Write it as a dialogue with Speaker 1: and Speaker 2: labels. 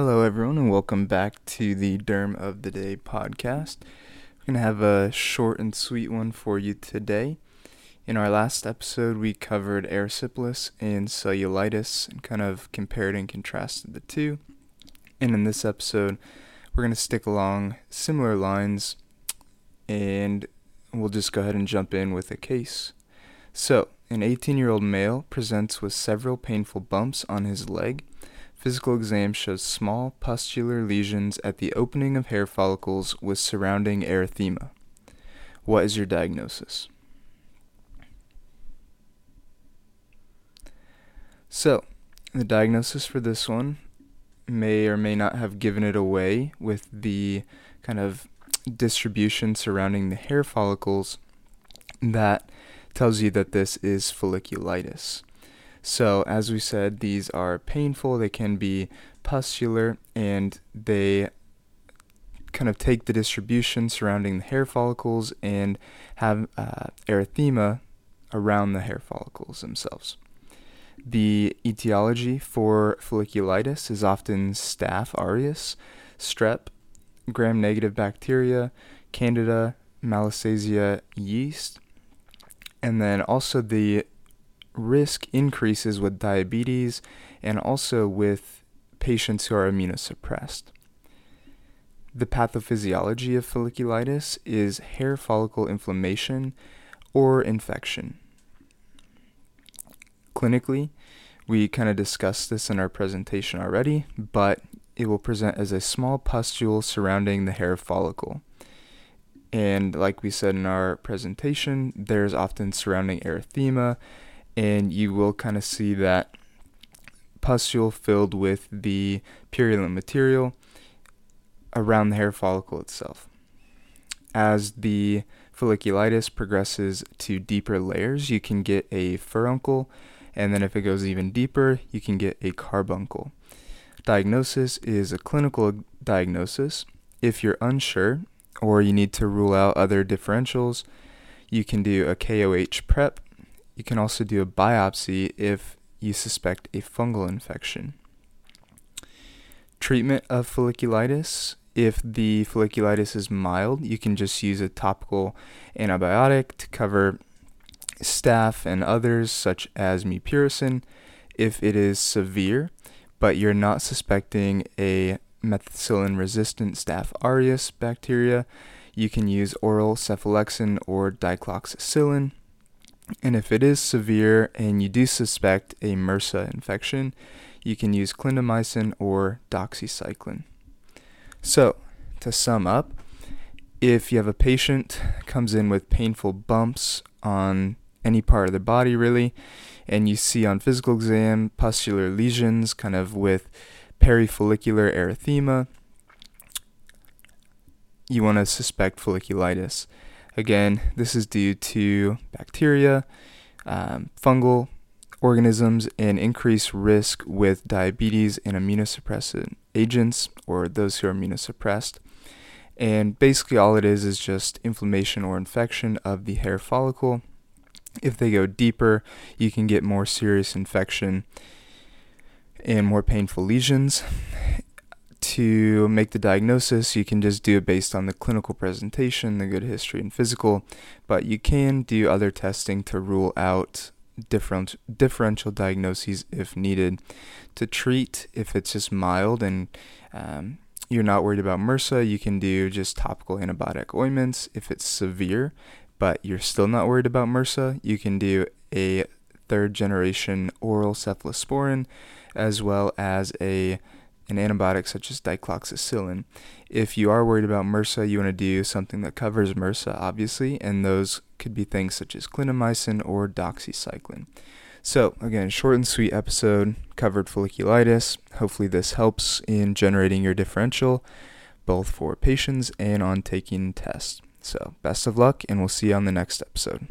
Speaker 1: Hello, everyone, and welcome back to the Derm of the Day podcast. We're going to have a short and sweet one for you today. In our last episode, we covered erysipelas and cellulitis and kind of compared and contrasted the two. And in this episode, we're going to stick along similar lines and we'll just go ahead and jump in with a case. So, an 18 year old male presents with several painful bumps on his leg Physical exam shows small pustular lesions at the opening of hair follicles with surrounding erythema. What is your diagnosis? So, the diagnosis for this one may or may not have given it away with the kind of distribution surrounding the hair follicles that tells you that this is folliculitis. So, as we said, these are painful, they can be pustular, and they kind of take the distribution surrounding the hair follicles and have uh, erythema around the hair follicles themselves. The etiology for folliculitis is often staph aureus, strep, gram negative bacteria, candida, malassezia yeast, and then also the risk increases with diabetes and also with patients who are immunosuppressed. The pathophysiology of folliculitis is hair follicle inflammation or infection. Clinically, we kind of discussed this in our presentation already, but it will present as a small pustule surrounding the hair follicle. And like we said in our presentation, there's often surrounding erythema and you will kind of see that pustule filled with the purulent material around the hair follicle itself. As the folliculitis progresses to deeper layers, you can get a furuncle, and then if it goes even deeper, you can get a carbuncle. Diagnosis is a clinical diagnosis. If you're unsure or you need to rule out other differentials, you can do a KOH prep you can also do a biopsy if you suspect a fungal infection. Treatment of folliculitis. If the folliculitis is mild, you can just use a topical antibiotic to cover staph and others, such as mupirocin. If it is severe, but you're not suspecting a methicillin resistant Staph aureus bacteria, you can use oral cephalexin or dicloxacillin. And if it is severe and you do suspect a MRSA infection, you can use clindamycin or doxycycline. So, to sum up, if you have a patient comes in with painful bumps on any part of their body really, and you see on physical exam pustular lesions kind of with perifollicular erythema, you want to suspect folliculitis. Again, this is due to bacteria, um, fungal organisms, and increased risk with diabetes and immunosuppressant agents or those who are immunosuppressed. And basically, all it is is just inflammation or infection of the hair follicle. If they go deeper, you can get more serious infection and more painful lesions to make the diagnosis, you can just do it based on the clinical presentation, the good history, and physical, but you can do other testing to rule out different differential diagnoses if needed. To treat, if it's just mild and um, you're not worried about MRSA, you can do just topical antibiotic ointments. If it's severe, but you're still not worried about MRSA, you can do a third generation oral cephalosporin as well as a an antibiotic such as dicloxacillin. If you are worried about MRSA, you want to do something that covers MRSA, obviously, and those could be things such as clindamycin or doxycycline. So, again, short and sweet episode covered folliculitis. Hopefully, this helps in generating your differential, both for patients and on taking tests. So, best of luck, and we'll see you on the next episode.